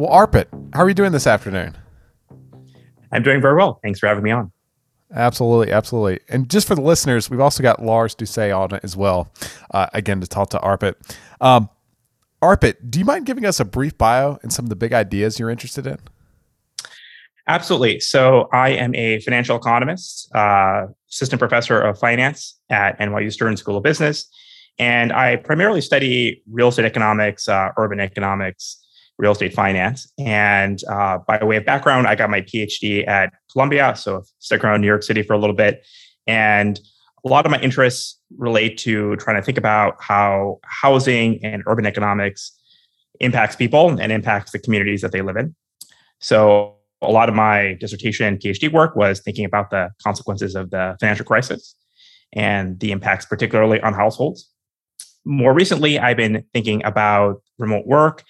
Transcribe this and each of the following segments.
Well, Arpit, how are you doing this afternoon? I'm doing very well. Thanks for having me on. Absolutely, absolutely. And just for the listeners, we've also got Lars Doucet on as well. Uh, again, to talk to Arpit. Um, Arpit, do you mind giving us a brief bio and some of the big ideas you're interested in? Absolutely. So, I am a financial economist, uh, assistant professor of finance at NYU Stern School of Business, and I primarily study real estate economics, uh, urban economics, real estate finance. And uh, by way of background, I got my PhD at Columbia, so stuck around New York City for a little bit. And a lot of my interests relate to trying to think about how housing and urban economics impacts people and impacts the communities that they live in. So a lot of my dissertation and PhD work was thinking about the consequences of the financial crisis and the impacts, particularly on households. More recently, I've been thinking about remote work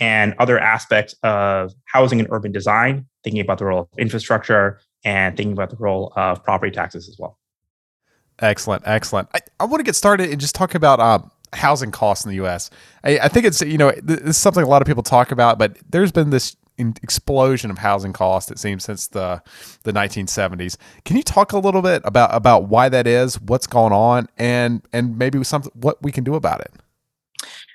and other aspects of housing and urban design, thinking about the role of infrastructure and thinking about the role of property taxes as well. Excellent, excellent. I, I want to get started and just talk about um, housing costs in the U.S. I, I think it's you know this is something a lot of people talk about, but there's been this explosion of housing costs it seems since the the 1970s. Can you talk a little bit about about why that is, what's going on, and and maybe something what we can do about it?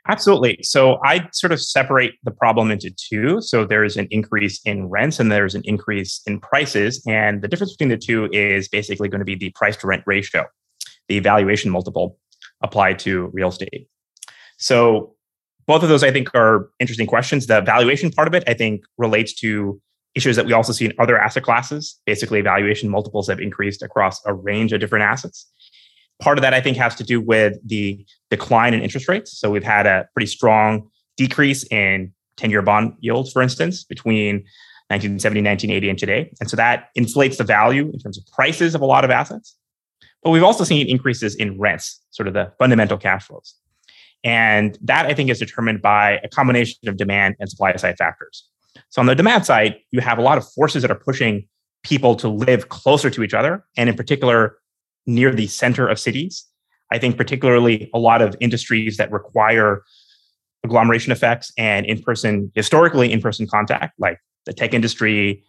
Absolutely. So I sort of separate the problem into two. So there's an increase in rents and there's an increase in prices. And the difference between the two is basically going to be the price to rent ratio, the valuation multiple applied to real estate. So both of those, I think, are interesting questions. The valuation part of it, I think, relates to issues that we also see in other asset classes. Basically, valuation multiples have increased across a range of different assets. Part of that, I think, has to do with the decline in interest rates. So we've had a pretty strong decrease in 10 year bond yields, for instance, between 1970, 1980, and today. And so that inflates the value in terms of prices of a lot of assets. But we've also seen increases in rents, sort of the fundamental cash flows. And that I think is determined by a combination of demand and supply side factors. So on the demand side, you have a lot of forces that are pushing people to live closer to each other, and in particular, near the center of cities. I think particularly a lot of industries that require agglomeration effects and in-person, historically in-person contact, like the tech industry,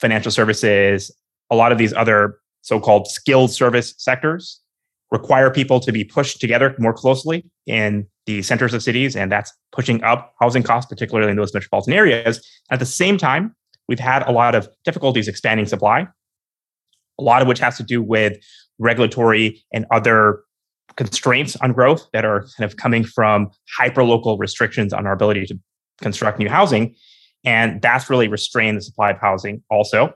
financial services, a lot of these other so-called skilled service sectors require people to be pushed together more closely in the centers of cities, and that's pushing up housing costs, particularly in those metropolitan areas. At the same time, we've had a lot of difficulties expanding supply, a lot of which has to do with regulatory and other constraints on growth that are kind of coming from hyperlocal restrictions on our ability to construct new housing. And that's really restrained the supply of housing also.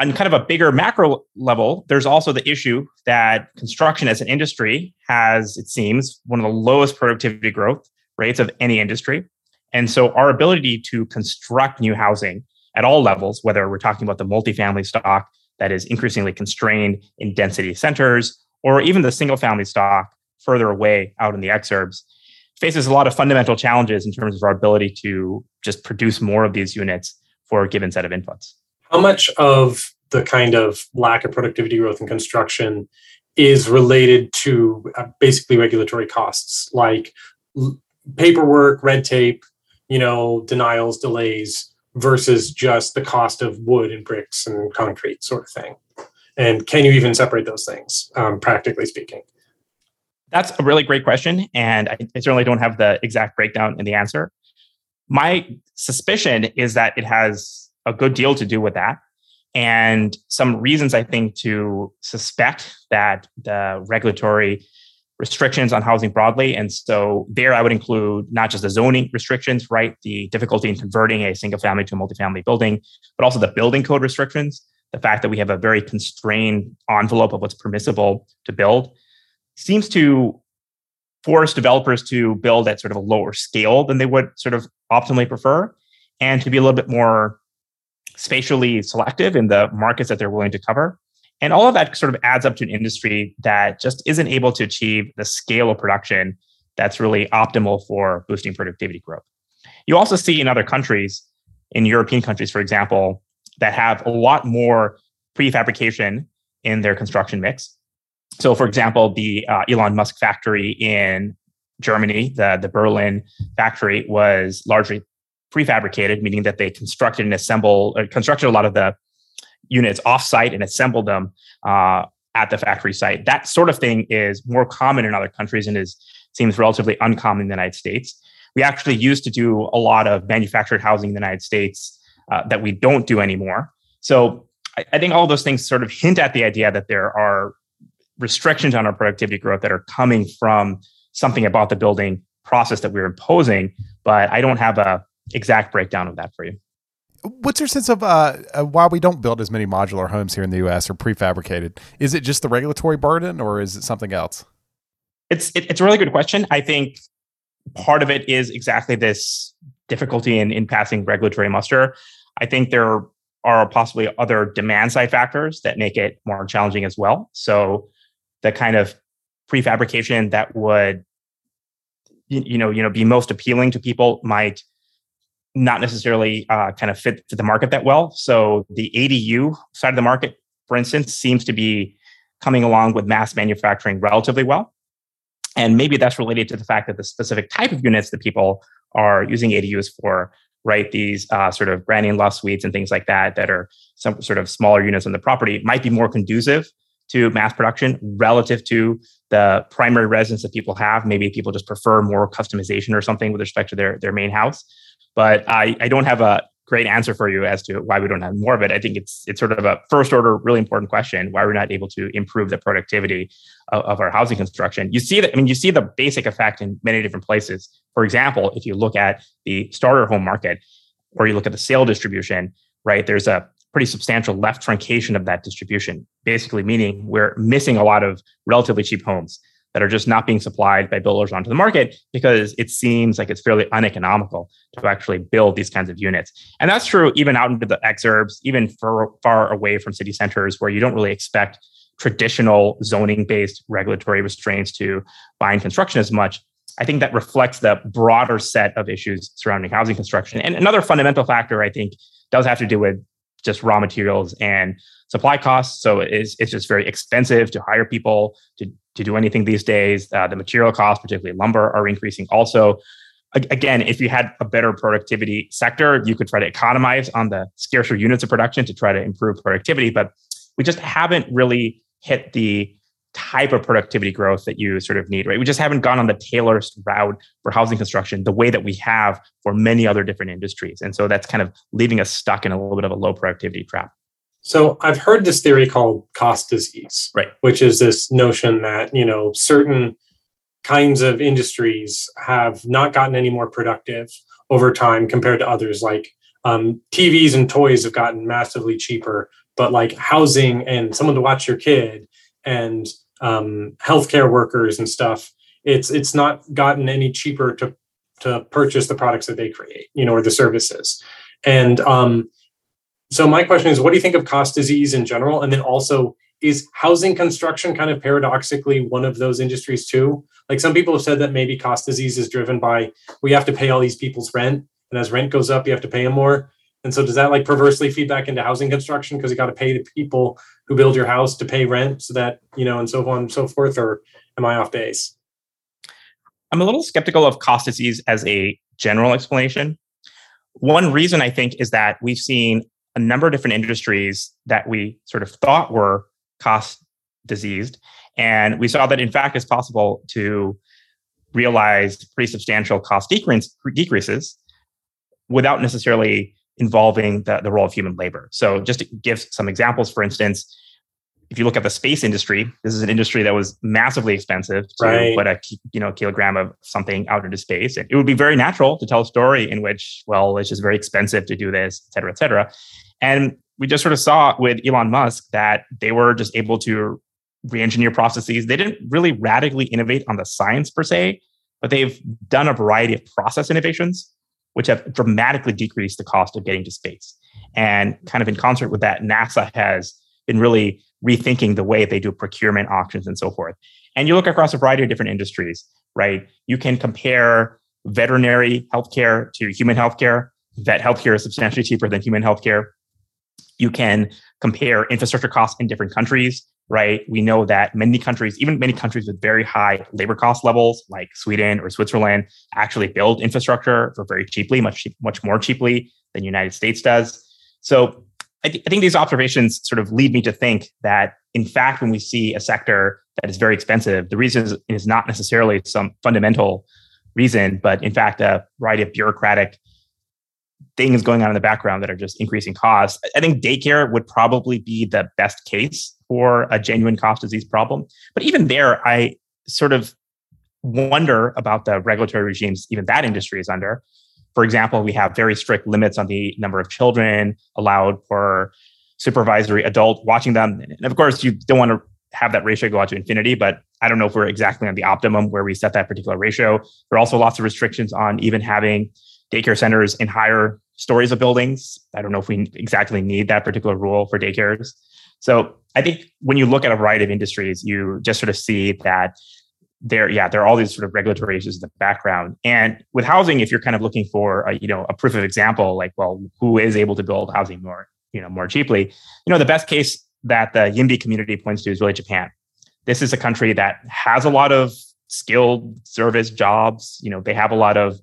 On kind of a bigger macro level, there's also the issue that construction as an industry has, it seems, one of the lowest productivity growth rates of any industry. And so our ability to construct new housing at all levels, whether we're talking about the multifamily stock that is increasingly constrained in density centers, or even the single family stock further away out in the exurbs, faces a lot of fundamental challenges in terms of our ability to just produce more of these units for a given set of inputs. How much of the kind of lack of productivity growth in construction is related to uh, basically regulatory costs like paperwork, red tape, you know, denials, delays, versus just the cost of wood and bricks and concrete sort of thing? And can you even separate those things, um, practically speaking? That's a really great question. And I, I certainly don't have the exact breakdown in the answer. My suspicion is that it has a good deal to do with that. And some reasons I think to suspect that the regulatory restrictions on housing broadly. And so there I would include not just the zoning restrictions, right? The difficulty in converting a single family to a multifamily building, but also the building code restrictions, the fact that we have a very constrained envelope of what's permissible to build seems to force developers to build at sort of a lower scale than they would sort of optimally prefer, and to be a little bit more spatially selective in the markets that they're willing to cover. And all of that sort of adds up to an industry that just isn't able to achieve the scale of production that's really optimal for boosting productivity growth. You also see in other countries, in European countries, for example, that have a lot more prefabrication in their construction mix. So, for example, the uh, Elon Musk factory in Germany, the, the Berlin factory, was largely prefabricated, meaning that they constructed and assembled, uh, constructed a lot of the units offsite and assembled them uh, at the factory site. That sort of thing is more common in other countries and is seems relatively uncommon in the United States. We actually used to do a lot of manufactured housing in the United States uh, that we don't do anymore. So I, I think all those things sort of hint at the idea that there are restrictions on our productivity growth that are coming from something about the building process that we're imposing. But I don't have a exact breakdown of that for you. What's your sense of uh, uh, why we don't build as many modular homes here in the U.S. or prefabricated? Is it just the regulatory burden, or is it something else? It's it, it's a really good question. I think part of it is exactly this difficulty in in passing regulatory muster. I think there are possibly other demand side factors that make it more challenging as well. So the kind of prefabrication that would you, you know you know be most appealing to people might not necessarily uh, kind of fit to the market that well. So the ADU side of the market, for instance, seems to be coming along with mass manufacturing relatively well. And maybe that's related to the fact that the specific type of units that people are using ADUs for, right? These uh, sort of granny in loft suites and things like that, that are some sort of smaller units on the property, might be more conducive to mass production relative to the primary residence that people have. Maybe people just prefer more customization or something with respect to their, their main house. But I, I don't have a great answer for you as to why we don't have more of it. I think it's it's sort of a first order, really important question why we're not able to improve the productivity of, of, our housing construction. You see that I mean you see the basic effect in many different places. For example, if you look at the starter home market or you look at the sale distribution, right? There's a pretty substantial left truncation of that distribution, basically meaning we're missing a lot of relatively cheap homes that are just not being supplied by builders onto the market because it seems like it's fairly uneconomical to actually build these kinds of units. And that's true even out into the exurbs, even far, away from city centers where you don't really expect traditional zoning based regulatory restraints to bind construction as much. I think that reflects the broader set of issues surrounding housing construction. And another fundamental factor, I think, does have to do with just raw materials and supply costs. So it's, it's just very expensive to hire people to to do anything these days. Uh, the material costs, particularly lumber, are increasing also. Again, if you had a better productivity sector, you could try to economize on the scarcer units of production to try to improve productivity. But we just haven't really hit the type of productivity growth that you sort of need, right? We just haven't gone on the tailored route for housing construction the way that we have for many other different industries. And so that's kind of leaving us stuck in a little bit of a low productivity trap. So I've heard this theory called cost disease, right? Which is this notion that you know certain kinds of industries have not gotten any more productive over time compared to others. Like um, TVs and toys have gotten massively cheaper, but like housing and someone to watch your kid and um, healthcare workers and stuff, it's it's not gotten any cheaper to to purchase the products that they create, you know, or the services. And um, so my question is, what do you think of cost disease in general? And then also, is housing construction kind of paradoxically one of those industries too? Like some people have said that maybe cost disease is driven by we have to pay all these people's rent, and as rent goes up, you have to pay them more. And so does that like perversely feed back into housing construction because you got to pay the people who build your house to pay rent so that, you know, and so on and so forth? Or am I off base? I'm a little skeptical of cost disease as a general explanation. One reason I think is that we've seen a number of different industries that we sort of thought were cost diseased. And we saw that, in fact, it's possible to realize pretty substantial cost decrease, decreases without necessarily involving the, the role of human labor. So, just to give some examples, for instance, if you look at the space industry, this is an industry that was massively expensive to right. put a you know kilogram of something out into space. And it would be very natural to tell a story in which, well, it's just very expensive to do this, et cetera, et cetera. And we just sort of saw with Elon Musk that they were just able to re-engineer processes. They didn't really radically innovate on the science per se, but they've done a variety of process innovations, which have dramatically decreased the cost of getting to space. And kind of in concert with that, NASA has been really rethinking the way they do procurement auctions and so forth. And you look across a variety of different industries, right? You can compare veterinary healthcare to human healthcare. Vet healthcare is substantially cheaper than human healthcare. You can compare infrastructure costs in different countries, right? We know that many countries, even many countries with very high labor cost levels, like Sweden or Switzerland, actually build infrastructure for very cheaply, much much more cheaply than the United States does. So I, th- I think these observations sort of lead me to think that, in fact, when we see a sector that is very expensive, the reason is, is not necessarily some fundamental reason, but in fact, a variety of bureaucratic things going on in the background that are just increasing costs. I think daycare would probably be the best case for a genuine cost disease problem. But even there, I sort of wonder about the regulatory regimes even that industry is under. For example, we have very strict limits on the number of children allowed per supervisory adult watching them. And of course, you don't want to have that ratio go out to infinity, but I don't know if we're exactly on the optimum where we set that particular ratio. There are also lots of restrictions on even having daycare centers in higher stories of buildings. I don't know if we exactly need that particular rule for daycares. So I think when you look at a variety of industries, you just sort of see that there, yeah, there are all these sort of regulatory issues in the background. And with housing, if you're kind of looking for a, you know a proof of example, like well, who is able to build housing more you know more cheaply? You know, the best case that the YIMBY community points to is really Japan. This is a country that has a lot of skilled service jobs. You know, they have a lot of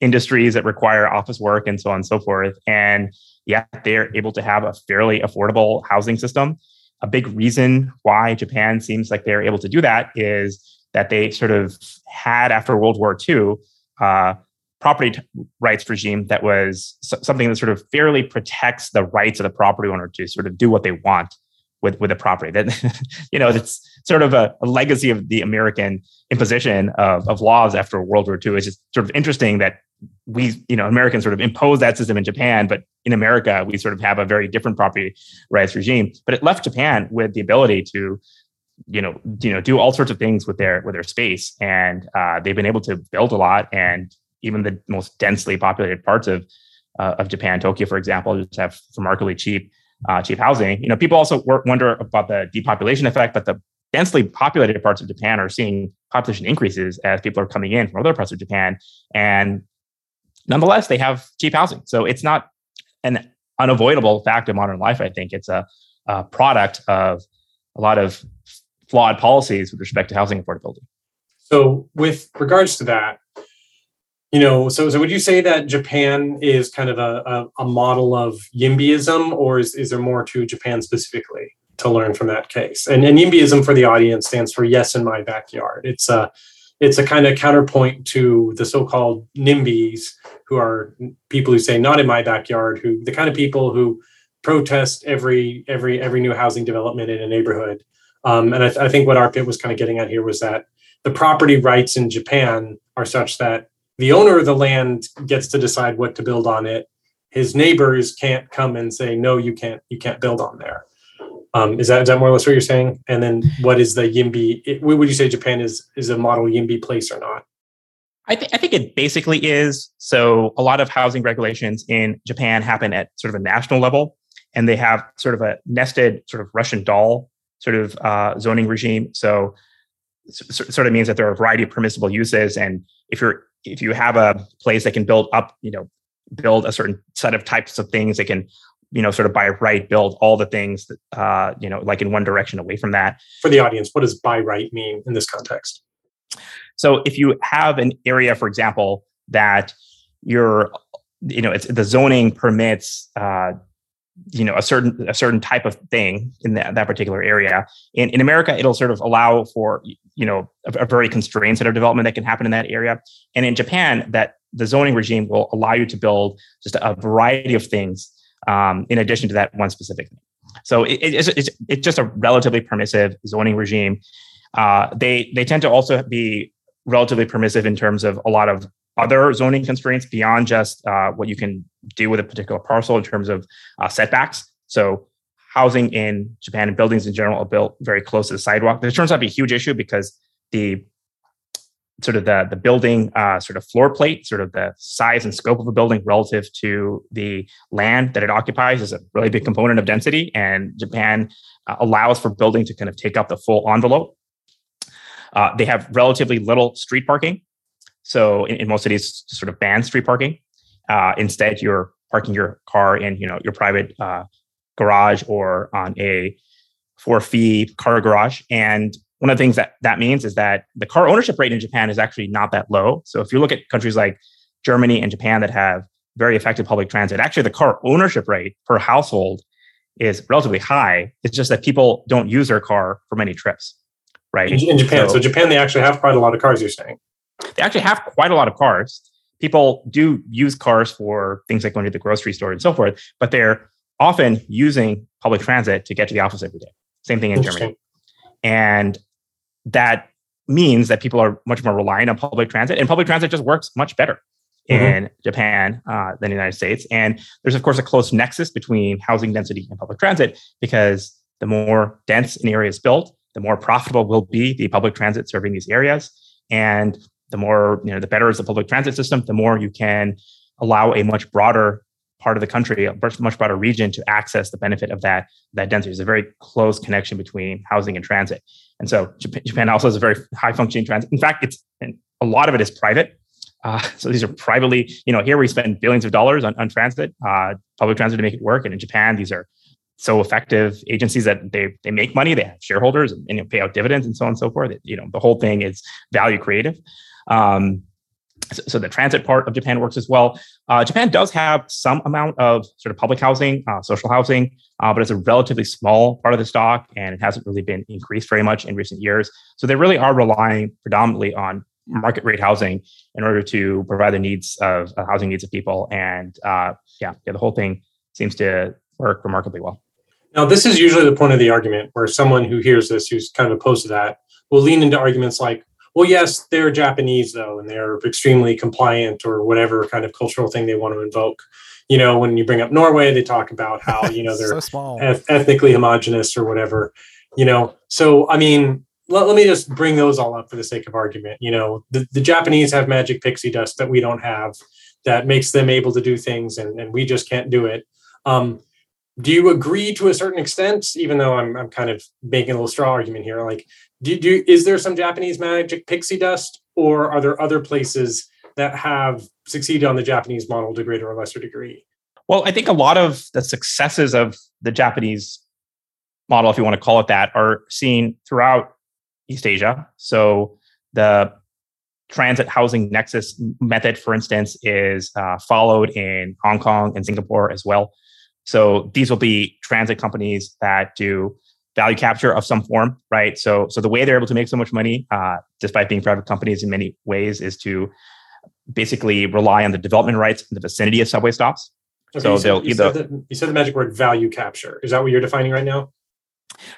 industries that require office work and so on and so forth. And yeah, they're able to have a fairly affordable housing system. A big reason why Japan seems like they're able to do that is that they sort of had after World War II uh, property rights regime that was something that sort of fairly protects the rights of the property owner to sort of do what they want with with the property. That you know, it's sort of a, a, legacy of the American imposition of, of laws after World War II. It's just sort of interesting that we, you know, Americans sort of impose that system in Japan, but in America we sort of have a very different property rights regime. But it left Japan with the ability to you know you know do all sorts of things with their with their space. And uh, they've been able to build a lot. And even the most densely populated parts of uh, of Japan Tokyo for example just have remarkably cheap uh, cheap housing. You know people also wonder about the depopulation effect but the densely populated parts of Japan are seeing population increases as people are coming in from other parts of Japan. And nonetheless they have cheap housing. So it's not an unavoidable fact of modern life I think. It's a, a product of a lot of flawed policies with respect to housing affordability. So, with regards to that, you know, so so would you say that Japan is kind of a, a, a model of YIMBYism, or is, is there more to Japan specifically to learn from that case? And, and YIMBYism for the audience stands for Yes in My Backyard. It's a it's a kind of counterpoint to the so-called NIMBYs, who are people who say not in my backyard, who the kind of people who protest every every every new housing development in a neighborhood um, and I, th- I, think what Arpit was kind of getting at here was that the property rights in Japan are such that the owner of the land gets to decide what to build on it. His neighbors can't come and say, "No, you can't. You can't build on there." Um, is that is that more or less what you're saying? And then, what is the YIMBY? It, would you say Japan is is a model YIMBY place or not? I, th- I think it basically is. So, a lot of housing regulations in Japan happen at sort of a national level, and they have sort of a nested sort of Russian doll sort of uh, zoning regime. So, so, sort of means that there are a variety of permissible uses, and if you're if you have a place that can build up, you know, build a certain set of types of things, they can you know sort of by right build all the things that, uh, you know like in one direction away from that for the audience what does by right mean in this context so if you have an area for example that you're you know it's the zoning permits uh, you know a certain a certain type of thing in that, that particular area. In, in america it'll sort of allow for you know a, a, very constrained set of development that can happen in that area. And in japan that the zoning regime will allow you to build just a variety of things um, in addition to that one specific thing. So it, it's, it's, it's just a relatively permissive zoning regime. Uh, they they tend to also be relatively permissive in terms of a lot of other zoning constraints beyond just uh, what you can do with a particular parcel in terms of uh, setbacks. So, housing in Japan and buildings in general are built very close to the sidewalk. This turns out to be a huge issue because the sort of the the building uh, sort of floor plate, sort of the size and scope of a building relative to the land that it occupies is a really big component of density. And Japan uh, allows for building to kind of take up the full envelope. Uh, they have relatively little street parking, so in, in most cities, sort of ban street parking. Uh, instead, you're parking your car in you know your private uh, garage or on a for fee car garage. And one of the things that that means is that the car ownership rate in Japan is actually not that low. So if you look at countries like Germany and Japan that have very effective public transit, actually the car ownership rate per household is relatively high. It's just that people don't use their car for many trips, right? In, in Japan, so, so Japan, they actually have quite a lot of cars. You're saying they actually have quite a lot of cars. People do use cars for things like going to the grocery store and so forth, but they're often using public transit to get to the office every day. Same thing in Germany. And that means that people are much more reliant on public transit, and public transit just works much better mm-hmm. in Japan uh, than the United States. And there's, of course, a close nexus between housing density and public transit because the more dense an area is built, the more profitable will be the public transit serving these areas. And the more, you know, the better is the public transit system, the more you can allow a much broader part of the country, a much broader region to access the benefit of that, that density. There's a very close connection between housing and transit. And so Japan also has a very high functioning transit. In fact, it's a lot of it is private. Uh, so these are privately, you know, here we spend billions of dollars on, on transit, uh, public transit to make it work. And in Japan, these are so effective agencies that they they make money, they have shareholders and, and you know, pay out dividends and so on and so forth. It, you know, the whole thing is value creative. Um, so, so, the transit part of Japan works as well. Uh, Japan does have some amount of sort of public housing, uh, social housing, uh, but it's a relatively small part of the stock, and it hasn't really been increased very much in recent years. So they really are relying predominantly on market rate housing in order to provide the needs of uh, housing needs of people. And uh, yeah, yeah, the whole thing seems to work remarkably well. Now, this is usually the point of the argument where someone who hears this, who's kind of opposed to that, will lean into arguments like, well, yes, they're Japanese though, and they're extremely compliant or whatever kind of cultural thing they want to invoke. You know, when you bring up Norway, they talk about how you know they're so eth- ethnically homogenous or whatever. You know, so I mean, let, let me just bring those all up for the sake of argument. You know, the, the Japanese have magic pixie dust that we don't have, that makes them able to do things, and, and we just can't do it. Um, do you agree to a certain extent even though i'm, I'm kind of making a little straw argument here like do, do is there some japanese magic pixie dust or are there other places that have succeeded on the japanese model to greater or lesser degree? Well i think a lot of the successes of the japanese model if you want to call it that are seen throughout east asia. So the transit housing nexus method for instance is uh, followed in hong kong and singapore as well. So these will be transit companies that do value capture of some form, right? So, so the way they're able to make so much money, uh, despite being private companies in many ways, is to basically rely on the development rights in the vicinity of subway stops. Okay, so they'll you either said the, you said the magic word value capture. Is that what you're defining right now?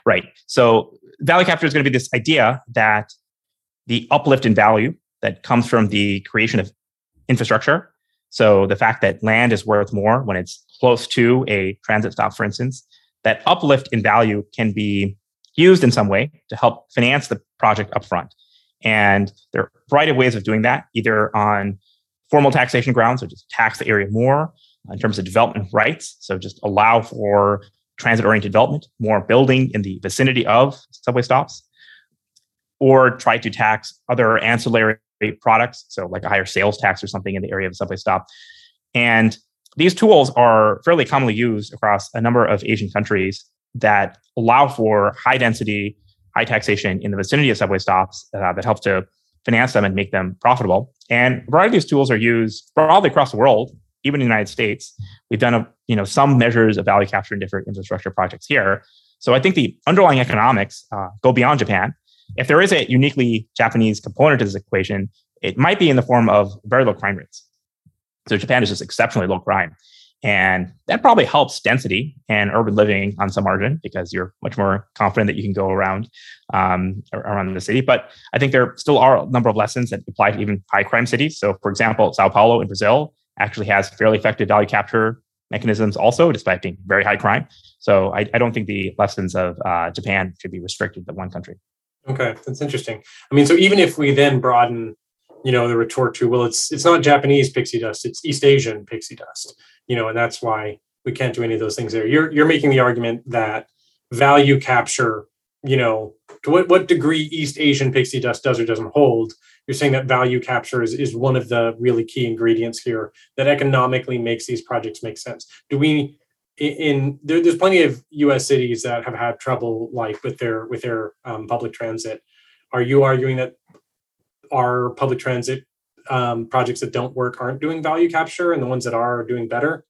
Right. So value capture is going to be this idea that the uplift in value that comes from the creation of infrastructure. So the fact that land is worth more when it's close to a transit stop, for instance, that uplift in value can be used in some way to help finance the project upfront. And there are a variety of ways of doing that, either on formal taxation grounds, so just tax the area more in terms of development rights. So just allow for transit oriented development, more building in the vicinity of subway stops, or try to tax other ancillary products, so like a higher sales tax or something in the area of a subway stop. And these tools are fairly commonly used across a number of Asian countries that allow for high density, high taxation in the vicinity of subway stops uh, that helps to finance them and make them profitable. And a variety of these tools are used broadly across the world, even in the United States. We've done a, you know some measures of value capture in different infrastructure projects here. So I think the underlying economics uh, go beyond Japan. If there is a uniquely Japanese component to this equation, it might be in the form of very low crime rates. So Japan is just exceptionally low crime. And that probably helps density and urban living on some margin because you're much more confident that you can go around um, around the city. But I think there still are a number of lessons that apply to even high crime cities. So, for example, Sao Paulo in Brazil actually has fairly effective value capture mechanisms also, despite being very high crime. So I, I don't think the lessons of uh, Japan should be restricted to one country. Okay, that's interesting. I mean, so even if we then broaden, you know, the retort to, well, it's it's not Japanese pixie dust, it's East Asian pixie dust, you know, and that's why we can't do any of those things there. You're you're making the argument that value capture, you know, to what, what degree East Asian pixie dust does or doesn't hold, you're saying that value capture is, is one of the really key ingredients here that economically makes these projects make sense. Do we in there, there's plenty of U.S. cities that have had trouble like with their with their um, public transit. Are you arguing that our public transit um, projects that don't work aren't doing value capture, and the ones that are are doing better?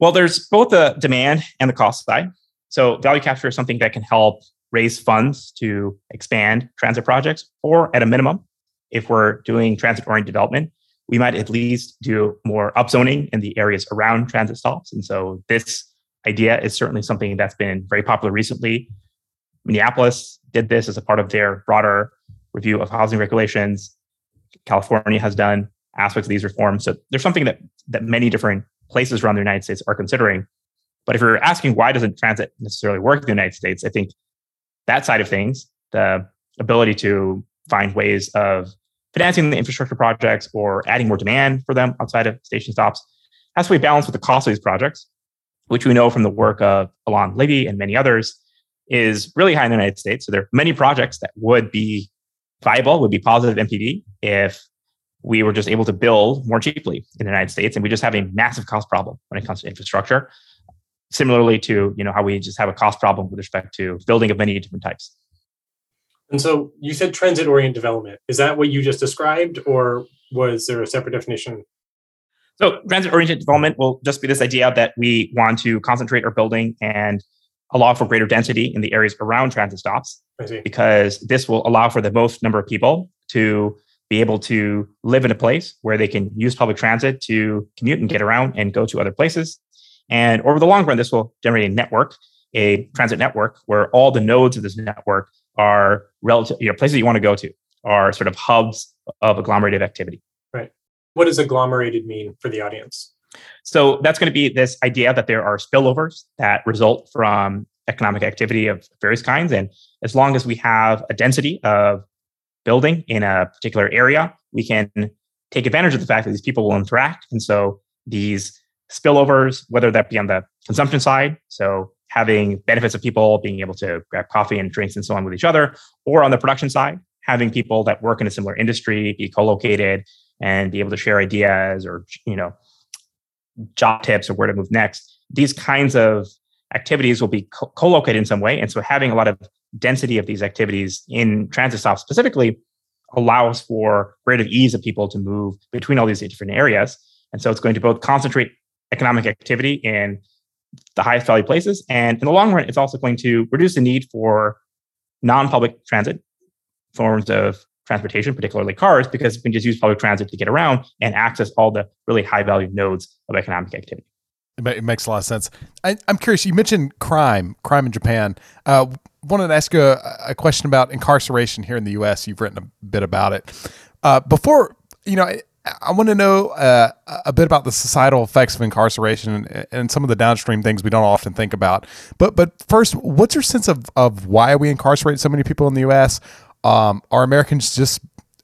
Well, there's both the demand and the cost side. So value capture is something that can help raise funds to expand transit projects, or at a minimum, if we're doing transit oriented development, we might at least do more upzoning in the areas around transit stops. And so this idea is certainly something that's been very popular recently. Minneapolis did this as a part of their broader review of housing regulations. California has done aspects of these reforms. So there's something that that many different places around the United States are considering. But if you're asking why doesn't transit necessarily work in the United States, I think that side of things, the ability to find ways of financing the infrastructure projects or adding more demand for them outside of station stops has to be balanced with the cost of these projects, which we know from the work of Alon Levy and many others is really high in the United States. So there are many projects that would be viable, would be positive NPV if we were just able to build more cheaply in the United States. And we just have a massive cost problem when it comes to infrastructure. Similarly to you know how we just have a cost problem with respect to building of many different types. And so you said transit oriented development. Is that what you just described, or was there a separate definition? So transit oriented development will just be this idea that we want to concentrate our building and allow for greater density in the areas around transit stops because this will allow for the most number of people to be able to live in a place where they can use public transit to commute and get around and go to other places. And over the long run, this will generate a network, a transit network, where all the nodes of this network are relative, you know, places you want to go to are sort of hubs of agglomerated activity. Right. What does agglomerated mean for the audience? So that's going to be this idea that there are spillovers that result from economic activity of various kinds. And as long as we have a density of building in a particular area, we can take advantage of the fact that these people will interact. And so these spillovers, whether that be on the consumption side, so having benefits of people being able to grab coffee and drinks and so on with each other, or on the production side, having people that work in a similar industry be co-located and be able to share ideas or you know job tips or where to move next. These kinds of activities will be co located in some way. And so having a lot of density of these activities in transit stops specifically allows for greater ease of people to move between all these different areas. And so it's going to both concentrate economic activity in the highest value places. And in the long run, it's also going to reduce the need for non public transit forms of transportation, particularly cars, because we can just use public transit to get around and access all the really high value nodes of economic activity. It makes a lot of sense. I, am curious. You mentioned crime, crime in Japan. Uh, wanted to ask you a, a, question about incarceration here in the U.S. You've written a bit about it. Uh, before, you know, I, I want to know uh, a bit about the societal effects of incarceration and, and, some of the downstream things we don't often think about. But but first, what's your sense of of why we incarcerate so many people in the U.S.? Um, are Americans just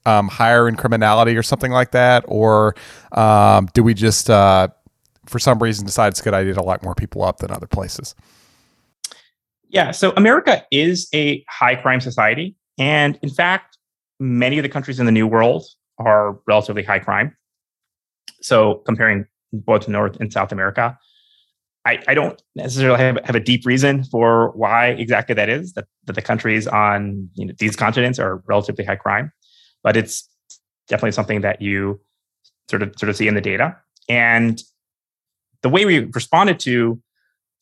um, higher in criminality or something like that, or um, do we just uh, for some reason decide it's a good idea to lock more people up than other places? Yeah, so America is a high crime society. And in fact, many of the countries in the New World are relatively high crime. So comparing both North and South America, I, I don't necessarily have, have, a deep reason for why exactly that is, that, that the countries on you know, these continents are relatively high crime. But it's definitely something that you sort of sort of see in the data. And the way we responded to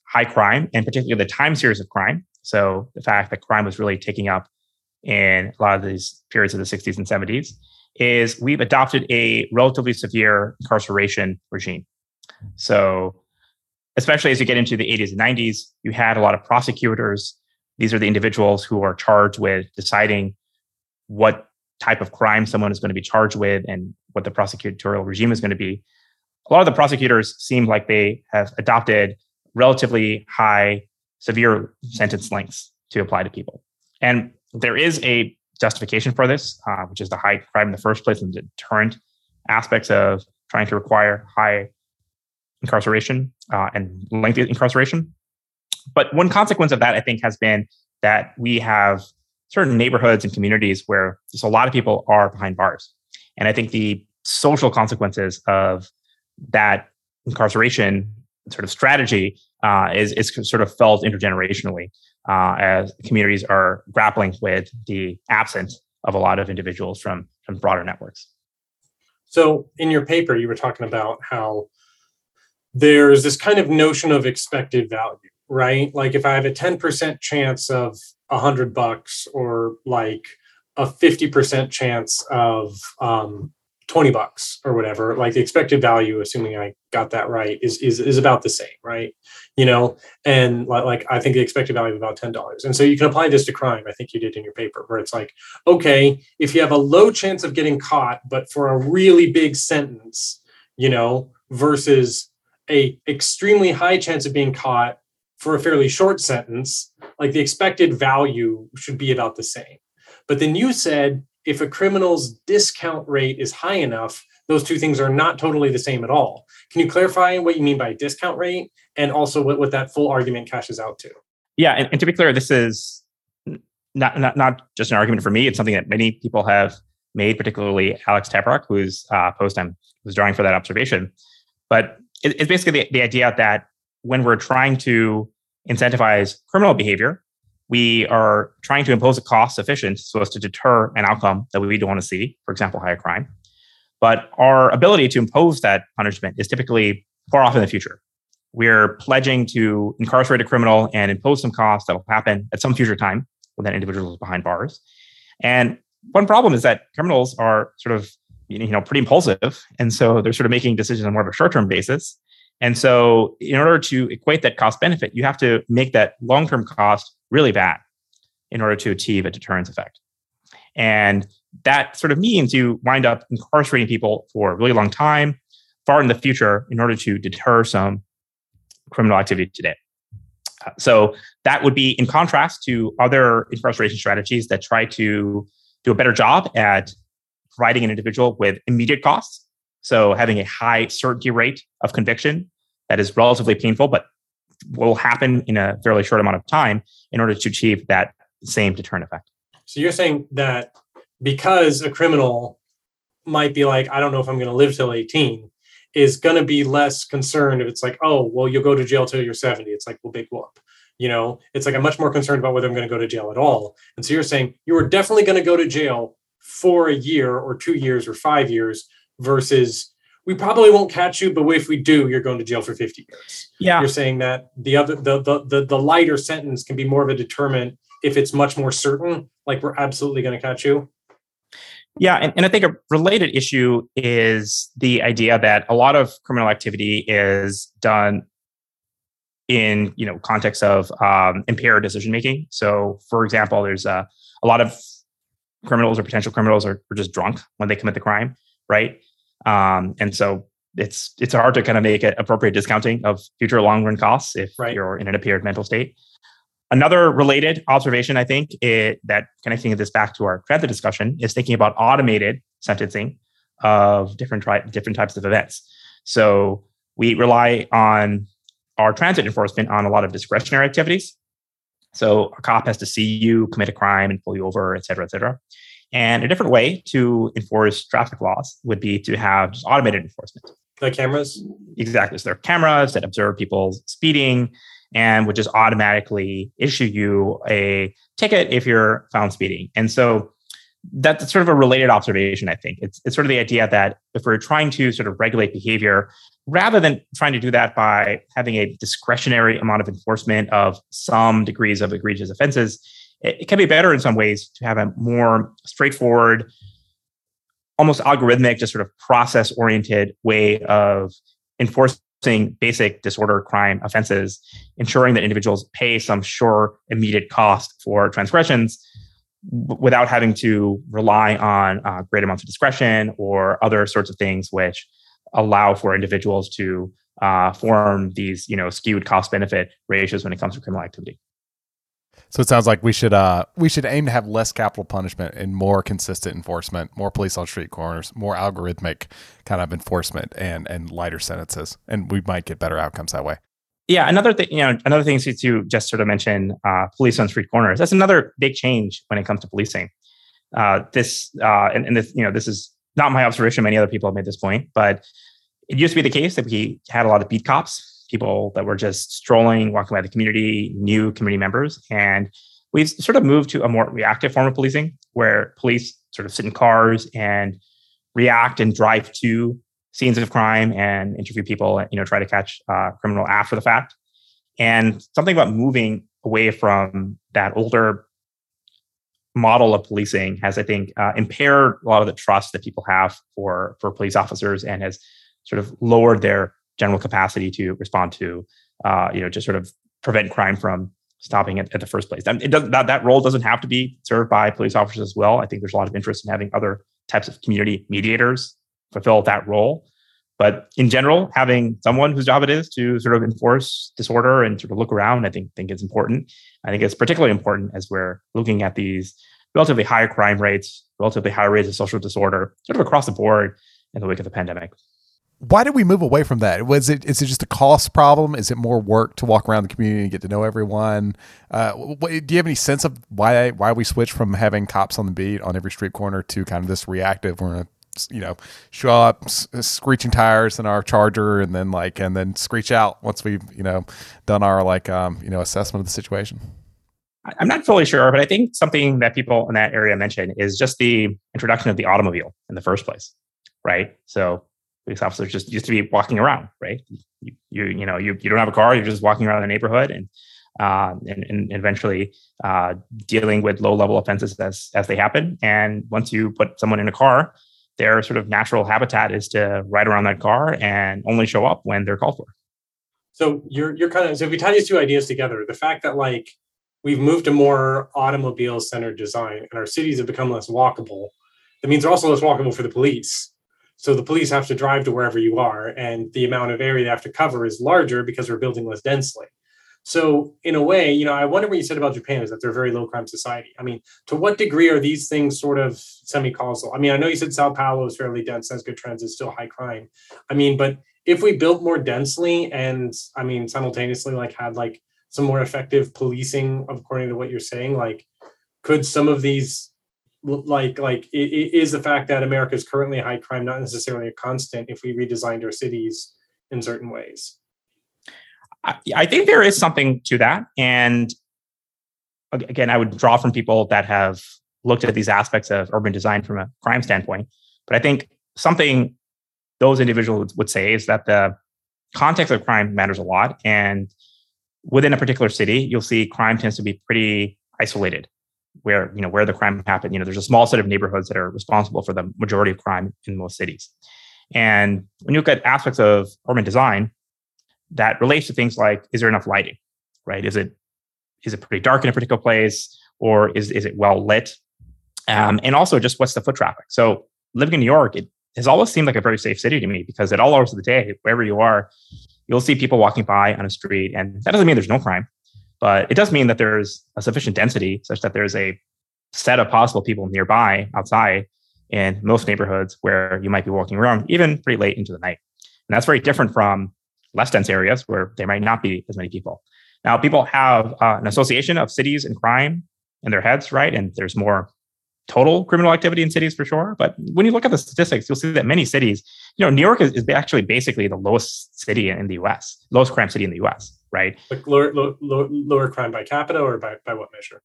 high crime and particularly the time series of crime, so the fact that crime was really taking up in a lot of these periods of the 60s and 70s, is we've adopted a relatively severe incarceration regime. So, especially as you get into the 80s and 90s, you had a lot of prosecutors. These are the individuals who are charged with deciding what type of crime someone is going to be charged with and what the prosecutorial regime is going to be a lot of the prosecutors seem like they have adopted relatively high, severe sentence lengths to apply to people. And there is a justification for this, uh, which is the high crime in the first place and the deterrent aspects of trying to require high incarceration uh, and lengthy incarceration. But one consequence of that, I think, has been that we have certain neighborhoods and communities where just a lot of people are behind bars. And I think the social consequences of that incarceration sort of strategy uh, is, is sort of felt intergenerationally uh, as communities are grappling with the absence of a lot of individuals from, from broader networks. So, in your paper, you were talking about how there's this kind of notion of expected value, right? Like if I have a 10% chance of a hundred bucks or like a 50% chance of um, 20 bucks or whatever, like the expected value, assuming I got that right, is is is about the same, right? You know, and like, I think the expected value is about ten dollars. And so you can apply this to crime. I think you did in your paper, where it's like, okay, if you have a low chance of getting caught, but for a really big sentence, you know, versus a extremely high chance of being caught for a fairly short sentence, like the expected value should be about the same. But then you said if a criminal's discount rate is high enough, those two things are not totally the same at all. Can you clarify what you mean by discount rate and also what, what that full argument cashes out to? Yeah, and, and to be clear, this is not, not not just an argument for me. It's something that many people have made, particularly Alex Tabarrok, whose uh, post I was drawing for that observation. But it's basically the, the idea that when we're trying to incentivize criminal behavior, we are trying to impose a cost sufficient so as to deter an outcome that we don't want to see, for example, higher crime. But our ability to impose that punishment is typically far off in the future. We're pledging to incarcerate a criminal and impose some costs that will happen at some future time when that individual is behind bars. And one problem is that criminals are sort of you know pretty impulsive, and so they're sort of making decisions on more of a short-term basis. And so, in order to equate that cost benefit, you have to make that long term cost really bad in order to achieve a deterrence effect. And that sort of means you wind up incarcerating people for a really long time, far in the future, in order to deter some criminal activity today. Uh, so that would be in contrast to other incarceration strategies that try to do a better job at providing an individual with immediate costs. So having a high certainty rate of conviction that is relatively painful, but will happen in a fairly short amount of time in order to achieve that same deterrent effect. So you're saying that because a criminal might be like, I don't know if I'm going to live till 18, is going to be less concerned if it's like, oh, well, you'll go to jail till you're 70. It's like, well, big whoop. You know, it's like I'm much more concerned about whether I'm going to go to jail at all. And so you're saying you are definitely going to go to jail for a year or two years or five years versus we probably won't catch you, but if we do, you're going to jail for 50 years. Yeah. You're saying that the other the the the, the lighter sentence can be more of a determinant if it's much more certain, like we're absolutely going to catch you. Yeah, and, and I think a related issue is the idea that a lot of criminal activity is done in you know context of um, impaired decision making. So, for example, there's a, a lot of criminals or potential criminals are, are just drunk when they commit the crime, right? Um, and so it's it's hard to kind of make appropriate discounting of future long run costs if right. you're in an impaired mental state. Another related observation, I think, it, that connecting this back to our credit discussion is thinking about automated sentencing of different tri- different types of events. So we rely on our transit enforcement on a lot of discretionary activities. So a cop has to see you commit a crime and pull you over, et cetera, et cetera. And a different way to enforce traffic laws would be to have just automated enforcement. Like cameras? Exactly. So there are cameras that observe people speeding and would just automatically issue you a ticket if you're found speeding. And so that's sort of a related observation, I think. It's, it's sort of the idea that if we're trying to sort of regulate behavior, rather than trying to do that by having a discretionary amount of enforcement of some degrees of egregious offenses, it, can be better in some ways to have a more straightforward, almost algorithmic, just sort of process oriented way of enforcing basic disorder crime offenses, ensuring that individuals pay some sure immediate cost for transgressions without having to rely on uh, great amounts of discretion or other sorts of things which allow for individuals to uh, form these you know skewed cost benefit ratios when it comes to criminal activity. So it sounds like we should uh we should aim to have less capital punishment and more consistent enforcement, more police on street corners, more algorithmic kind of enforcement and and lighter sentences. And we might get better outcomes that way. Yeah, another thing, you know, another thing to, to just sort of mention uh, police on street corners. That's another big change when it comes to policing. Uh, this uh, and, and this, you know, this is not my observation. Many other people have made this point, but it used to be the case that we had a lot of beat cops, people that were just strolling, walking by the community, new community members, and we've sort of moved to a more reactive form of policing, where police sort of sit in cars and react and drive to scenes of crime and interview people, you know, try to catch criminal after the fact. And something about moving away from that older model of policing has, I think, uh, impaired a lot of the trust that people have for for police officers and has sort of lowered their general capacity to respond to, uh, you know, just sort of prevent crime from stopping it at the first place. It does that that role doesn't have to be served by police officers as well. I think there's a lot of interest in having other types of community mediators fulfill that role. But in general, having someone whose job it is to sort of enforce disorder and sort of look around, I think think is important. I think it's particularly important as we're looking at these relatively high crime rates, relatively high rates of social disorder, sort of across the board in the wake of the pandemic. Why did we move away from that? Was it is it just a cost problem? Is it more work to walk around the community and get to know everyone? Uh, do you have any sense of why why we switched from having cops on the beat on every street corner to kind of this reactive? We're you know show up screeching tires in our charger and then like and then screech out once we've you know done our like um you know assessment of the situation. I'm not fully sure but i think something that people in that area mention is just the introduction of the automobile in the first place right? So police officers just used to be walking around right? You you, you know you, you don't have a car you're just walking around the neighborhood and uh, and, and, eventually uh, dealing with low level offenses as as they happen. And once you put someone in a car, their sort of natural habitat is to ride around that car and only show up when they're called for. So you're you're kind of so if we tie these two ideas together, the fact that like we've moved to more automobile centered design and our cities have become less walkable, that means they're also less walkable for the police. So the police have to drive to wherever you are, and the amount of area they have to cover is larger because we're building less densely. So in a way, you know, I wonder what you said about Japan is that they're a very low crime society. I mean, to what degree are these things sort of semi-causal? I mean, I know you said Sao Paulo is fairly dense, has good trends, is still high crime. I mean, but if we built more densely and I mean simultaneously like had like some more effective policing according to what you're saying, like could some of these like like is the fact that America is currently high crime not necessarily a constant if we redesigned our cities in certain ways? I, think there is something to that. And again, I would draw from people that have looked at these aspects of urban design from a crime standpoint. But I think something those individuals would say is that the context of crime matters a lot. And within a particular city, you'll see crime tends to be pretty isolated where you know where the crime happened you know there's a small set of neighborhoods that are responsible for the majority of crime in most cities and when you look at aspects of urban design that relates to things like is there enough lighting, right? Is it is it pretty dark in a particular place, or is is it well lit? Um, and also just what's the foot traffic? So living in New York, it has always seemed like a very safe city to me because at all hours of the day, wherever you are, you'll see people walking by on a street, and that doesn't mean there's no crime, but it does mean that there's a sufficient density such that there's a set of possible people nearby outside in most neighborhoods where you might be walking around even pretty late into the night. And that's very different from less dense areas where there might not be as many people. Now, people have uh, an association of cities and crime in their heads, right? And there's more total criminal activity in cities for sure. But when you look at the statistics, you'll see that many cities, you know, New York is, is actually basically the lowest city in the US, lowest crime city in the US, right? Like lower, lower, lower crime by capita or by, by what measure?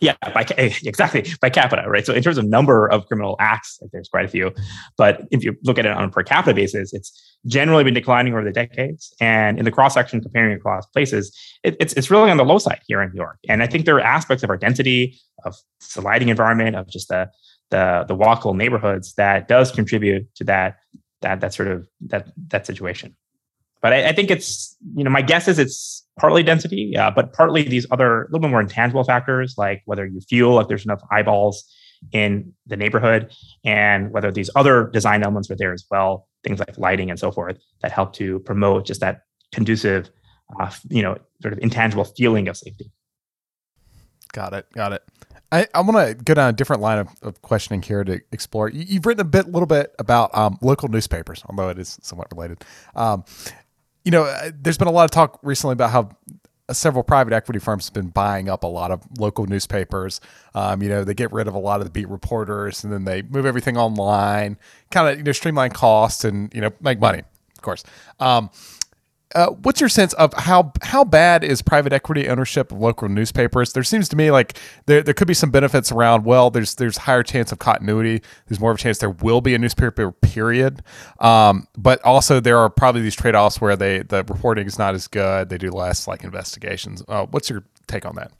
Yeah, by exactly by capita, right? So in terms of number of criminal acts, like there's quite a few, but if you look at it on a per capita basis, it's generally been declining over the decades. And in the cross section, comparing across places, it, it's it's really on the low side here in New York. And I think there are aspects of our density, of the lighting environment, of just the the the walkable neighborhoods that does contribute to that that that sort of that that situation. But I, I think it's you know my guess is it's partly density, uh, but partly these other a little bit more intangible factors like whether you feel like there's enough eyeballs in the neighborhood and whether these other design elements are there as well things like lighting and so forth that help to promote just that conducive, uh, you know, sort of intangible feeling of safety. Got it. Got it. I, I want to go down a different line of, of questioning here to explore. You, have written a bit, little bit about um, local newspapers, although it is somewhat related. Um, you know, uh, there's been a lot of talk recently about how several private equity firms have been buying up a lot of local newspapers. Um, you know, they get rid of a lot of the beat reporters and then they move everything online, kind of you know streamline costs and you know make money, of course. Um, uh, what's your sense of how how bad is private equity ownership of local newspapers? There seems to me like there, there could be some benefits around. Well, there's there's higher chance of continuity. There's more of a chance there will be a newspaper period. Um, but also there are probably these trade offs where they the reporting is not as good. They do less like investigations. Uh, what's your take on that?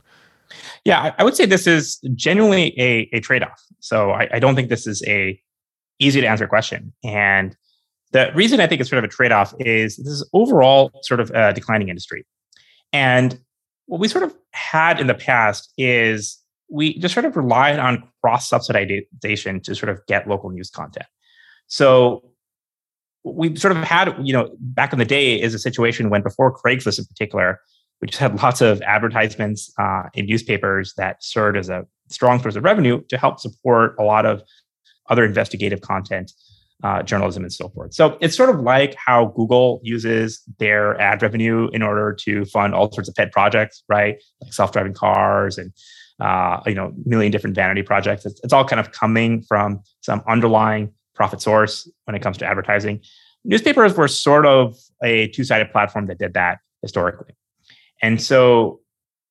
Yeah, I, would say this is genuinely a, a trade off. So I, I don't think this is a easy to answer question. And the reason I think it's sort of a trade off is this is overall sort of a declining industry. And what we sort of had in the past is we just sort of relied on cross subsidization to sort of get local news content. So we sort of had, you know, back in the day is a situation when before Craigslist in particular, we just had lots of advertisements uh, in newspapers that served as a strong source of revenue to help support a lot of other investigative content uh, journalism and so forth. So it's sort of like how Google uses their ad revenue in order to fund all sorts of pet projects, right? Like self-driving cars and uh, you know, million different vanity projects. It's, it's all kind of coming from some underlying profit source when it comes to advertising. Newspapers were sort of a two-sided platform that did that historically. And so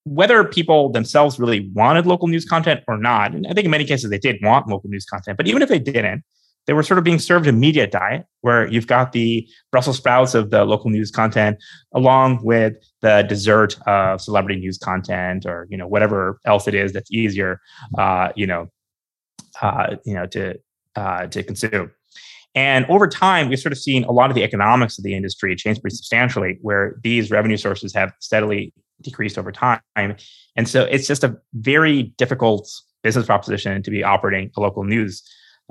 whether people themselves really wanted local news content or not, and I think in many cases they did want local news content, but even if they didn't, they were sort of being served a media diet where you've got the Brussels sprouts of the local news content along with the dessert of celebrity news content or you know whatever else it is that's easier uh, you know uh, you know to uh, to consume. And over time, we've sort of seen a lot of the economics of the industry change pretty substantially, where these revenue sources have steadily decreased over time. And so it's just a very difficult business proposition to be operating a local news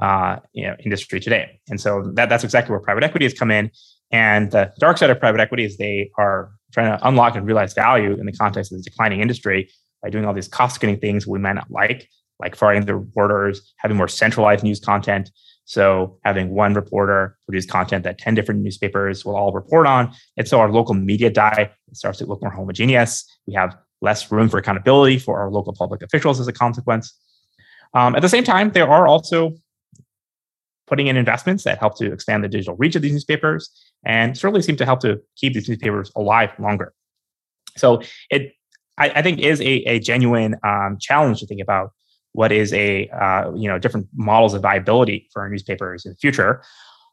uh, you know, industry today. And so that, that's exactly where private equity has come in. And the dark side of private equity is they are trying to unlock and realize value in the context of the declining industry by doing all these cost cutting things we might not like, like firing the reporters, having more centralized news content. So having one reporter produce content that 10 different newspapers will all report on. And so our local media die starts to look more homogeneous. We have less room for accountability for our local public officials as a consequence. Um, at the same time, there are also putting in investments that help to expand the digital reach of these newspapers and certainly seem to help to keep these newspapers alive longer. So it, I, I think, is a, a genuine um, challenge to think about what is a uh, you know different models of viability for newspapers in the future.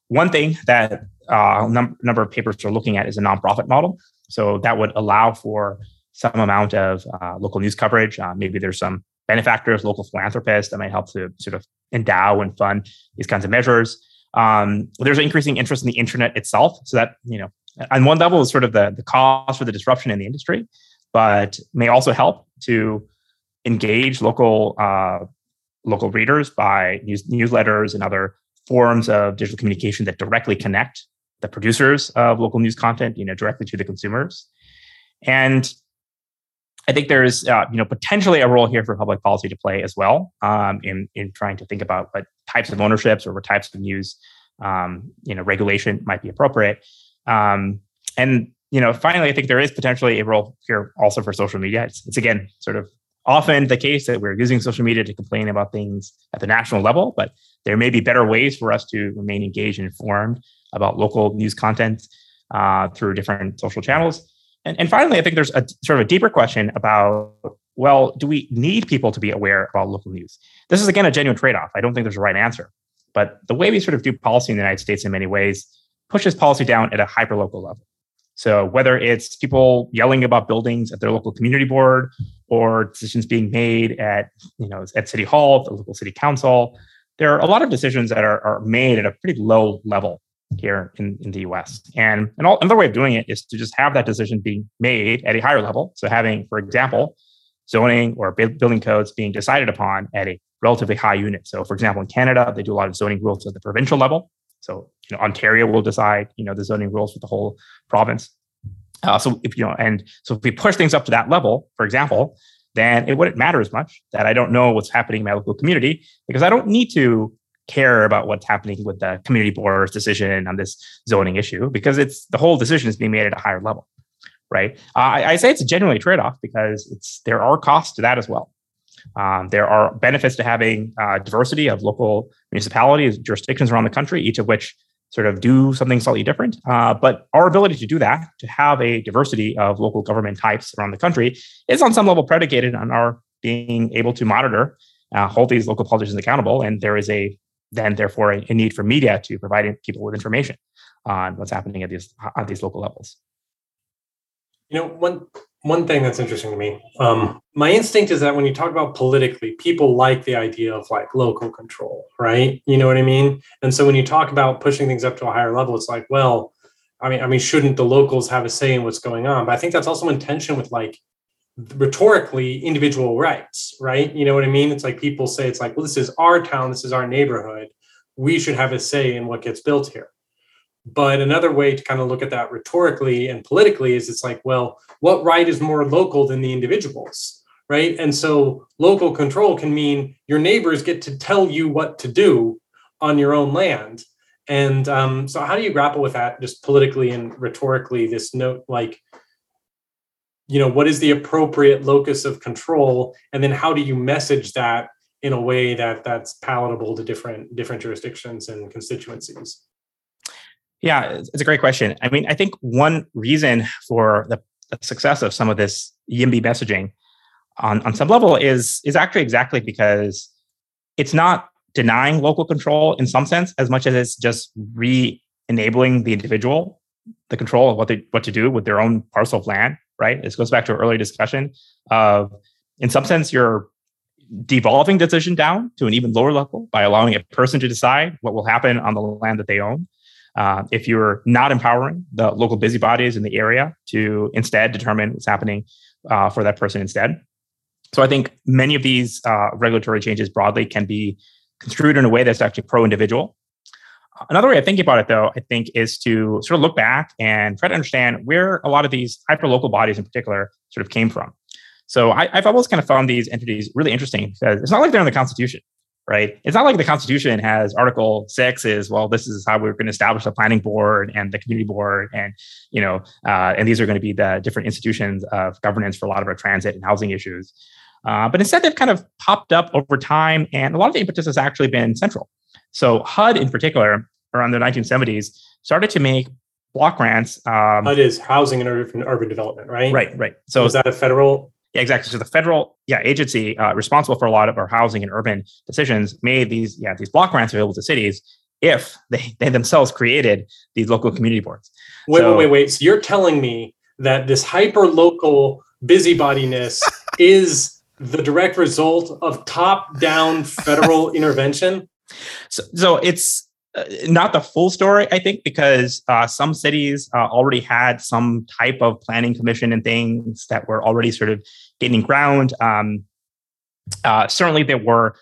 One thing that uh, a num- number of papers are looking at is a nonprofit model. So that would allow for some amount of uh, local news coverage. Uh, maybe there's some benefactors, local philanthropists that might help to sort of endow and fund these kinds of measures. Um, there's increasing interest in the internet itself. So that, you know, on one level is sort of the, the cause for the disruption in the industry, but may also help to engage local uh, local readers by news, newsletters and other forms of digital communication that directly connect the producers of local news content, you know, directly to the consumers. And I think there's uh, you know potentially a role here for public policy to play as well um, in in trying to think about what types of ownerships or what types of news um, you know regulation might be appropriate. Um, and you know finally, I think there is potentially a role here also for social media. It's, it's again sort of often the case that we're using social media to complain about things at the national level, but there may be better ways for us to remain engaged and informed about local news content uh, through different social channels. And, and finally, I think there's a sort of a deeper question about well, do we need people to be aware about local news? This is again a genuine trade-off. I don't think there's a right answer. But the way we sort of do policy in the United States in many ways pushes policy down at a hyper-local level. So whether it's people yelling about buildings at their local community board or decisions being made at, you know, at City Hall, the local city council, there are a lot of decisions that are, are made at a pretty low level here in, in the US. And, another way of doing it is to just have that decision being made at a higher level. So having, for example, zoning or building codes being decided upon at a relatively high unit. So for example, in Canada, they do a lot of zoning rules at the provincial level. So you know, Ontario will decide, you know, the zoning rules for the whole province. Uh, so if you know, and so if we push things up to that level, for example, then it wouldn't matter as much that I don't know what's happening in my local community because I don't need to care about what's happening with the community board's decision on this zoning issue because it's the whole decision is being made at a higher level, right? Uh, I, I, say it's a genuinely trade-off because it's there are costs to that as well. Um, there are benefits to having uh, diversity of local municipalities, jurisdictions around the country, each of which sort of do something slightly different. Uh, but our ability to do that, to have a diversity of local government types around the country, is on some level predicated on our being able to monitor, uh, hold these local politicians accountable, and there is a then therefore a, need for media to provide people with information on what's happening at these at these local levels. You know, one one thing that's interesting to me, um, my instinct is that when you talk about politically, people like the idea of like local control, right? You know what I mean? And so when you talk about pushing things up to a higher level, it's like, well, I mean, I mean, shouldn't the locals have a say in what's going on? But I think that's also in tension with like rhetorically individual rights, right? You know what I mean? It's like people say it's like, well, this is our town, this is our neighborhood. We should have a say in what gets built here. But another way to kind of look at that rhetorically and politically is it's like, well, what right is more local than the individuals? Right. And so local control can mean your neighbors get to tell you what to do on your own land. And um, so, how do you grapple with that just politically and rhetorically? This note, like, you know what is the appropriate locus of control? And then how do you message that in a way that that's palatable to different different jurisdictions and constituencies? Yeah it's a great question. I mean i think one reason for the, success of some of this yimby messaging on, on some level is is actually exactly because it's not denying local control in some sense as much as it's just re-enabling the individual the control of what they what to do with their own parcel of land right? This goes back to an earlier discussion of, in some sense, you're devolving decision down to an even lower level by allowing a person to decide what will happen on the land that they own. Uh, if you're not empowering the local busybodies in the area to instead determine what's happening uh, for that person instead. So I think many of these uh, regulatory changes broadly can be construed in a way that's actually pro-individual Another way of thinking about it, though, I think, is to sort of look back and try to understand where a lot of these hyper-local bodies in particular sort of came from. So I, have always kind of found these entities really interesting because it's not like they're in the Constitution, right? It's not like the Constitution has Article Six is well, this is how we're going to establish the planning board and the community board, and you know, uh, and these are going to be the different institutions of governance for a lot of our transit and housing issues. Uh, but instead, they've kind of popped up over time, and a lot of the impetus has actually been central. So HUD in particular, around the 1970s, started to make block grants. Um, HUD is housing and urban, urban development, right? Right, right. So is that a federal? Yeah, exactly. So the federal yeah agency uh, responsible for a lot of our housing and urban decisions made these yeah these block grants available to cities if they, they themselves created these local community boards. Wait, so, wait, wait, wait. So you're telling me that this hyper local busybodiness is the direct result of top down federal intervention? So, so it's uh, not the full story, I think, because uh, some cities uh, already had some type of planning commission and things that were already sort of gaining ground. Um, uh, certainly, there were,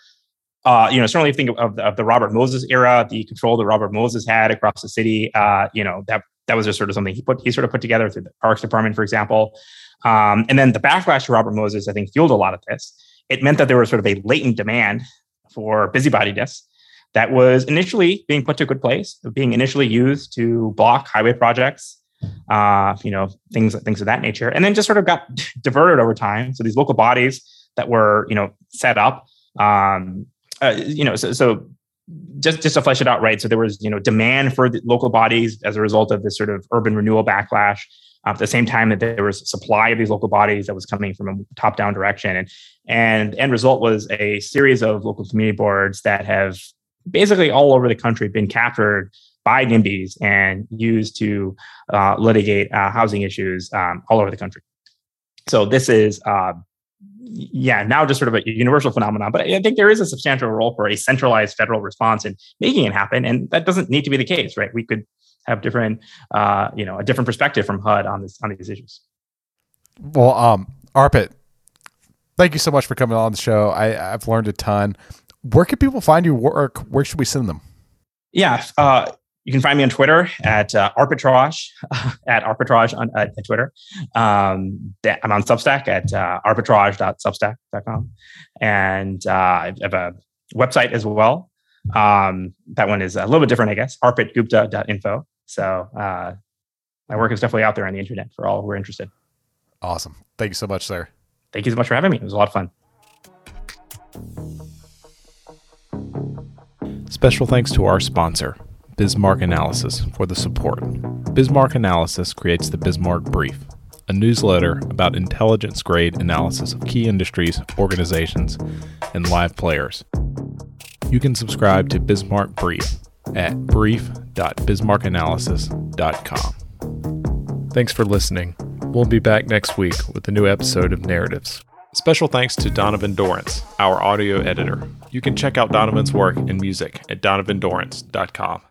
uh, you know, certainly think of, of, the Robert Moses era, the control that Robert Moses had across the city. Uh, you know, that that was just sort of something he put he sort of put together through the Parks Department, for example. Um, and then the backlash to Robert Moses, I think, fueled a lot of this. It meant that there was sort of a latent demand for busybodiness that was initially being put to a good place, being initially used to block highway projects, uh, you know, things things of that nature, and then just sort of got diverted over time. So these local bodies that were, you know, set up, um, uh, you know, so, so just just to flesh it out, right? So there was, you know, demand for the local bodies as a result of this sort of urban renewal backlash. Uh, at the same time that there was supply of these local bodies that was coming from a top-down direction, and and the end result was a series of local community boards that have basically all over the country been captured by NIMBYs and used to uh, litigate uh, housing issues um, all over the country. So this is, uh, yeah, now just sort of a universal phenomenon. But I think there is a substantial role for a centralized federal response in making it happen, and that doesn't need to be the case, right? We could have different, uh, you know, a different perspective from HUD on this on these issues. Well, um, Arpit, thank you so much for coming on the show. I, I've learned a ton where can people find your work? Where should we send them? Yeah, uh, you can find me on Twitter at uh, arpitrage at arpitrage on uh, at Twitter. Um, I'm on Substack at uh, arpitrage.substack.com, and uh, I have a website as well. Um, that one is a little bit different, I guess. arpitgupta.info. So uh, my work is definitely out there on the internet for all who are interested. Awesome. Thank you so much, sir. Thank you so much for having me. It was a lot of fun. Special thanks to our sponsor, Bismarck Analysis, for the support. Bismarck Analysis creates the Bismarck Brief, a newsletter about intelligence grade analysis of key industries, organizations, and live players. You can subscribe to Bismarck Brief at brief.bismarckanalysis.com. Thanks for listening. We'll be back next week with a new episode of Narratives. Special thanks to Donovan Dorrance, our audio editor. You can check out Donovan's work and music at donovandorrance.com.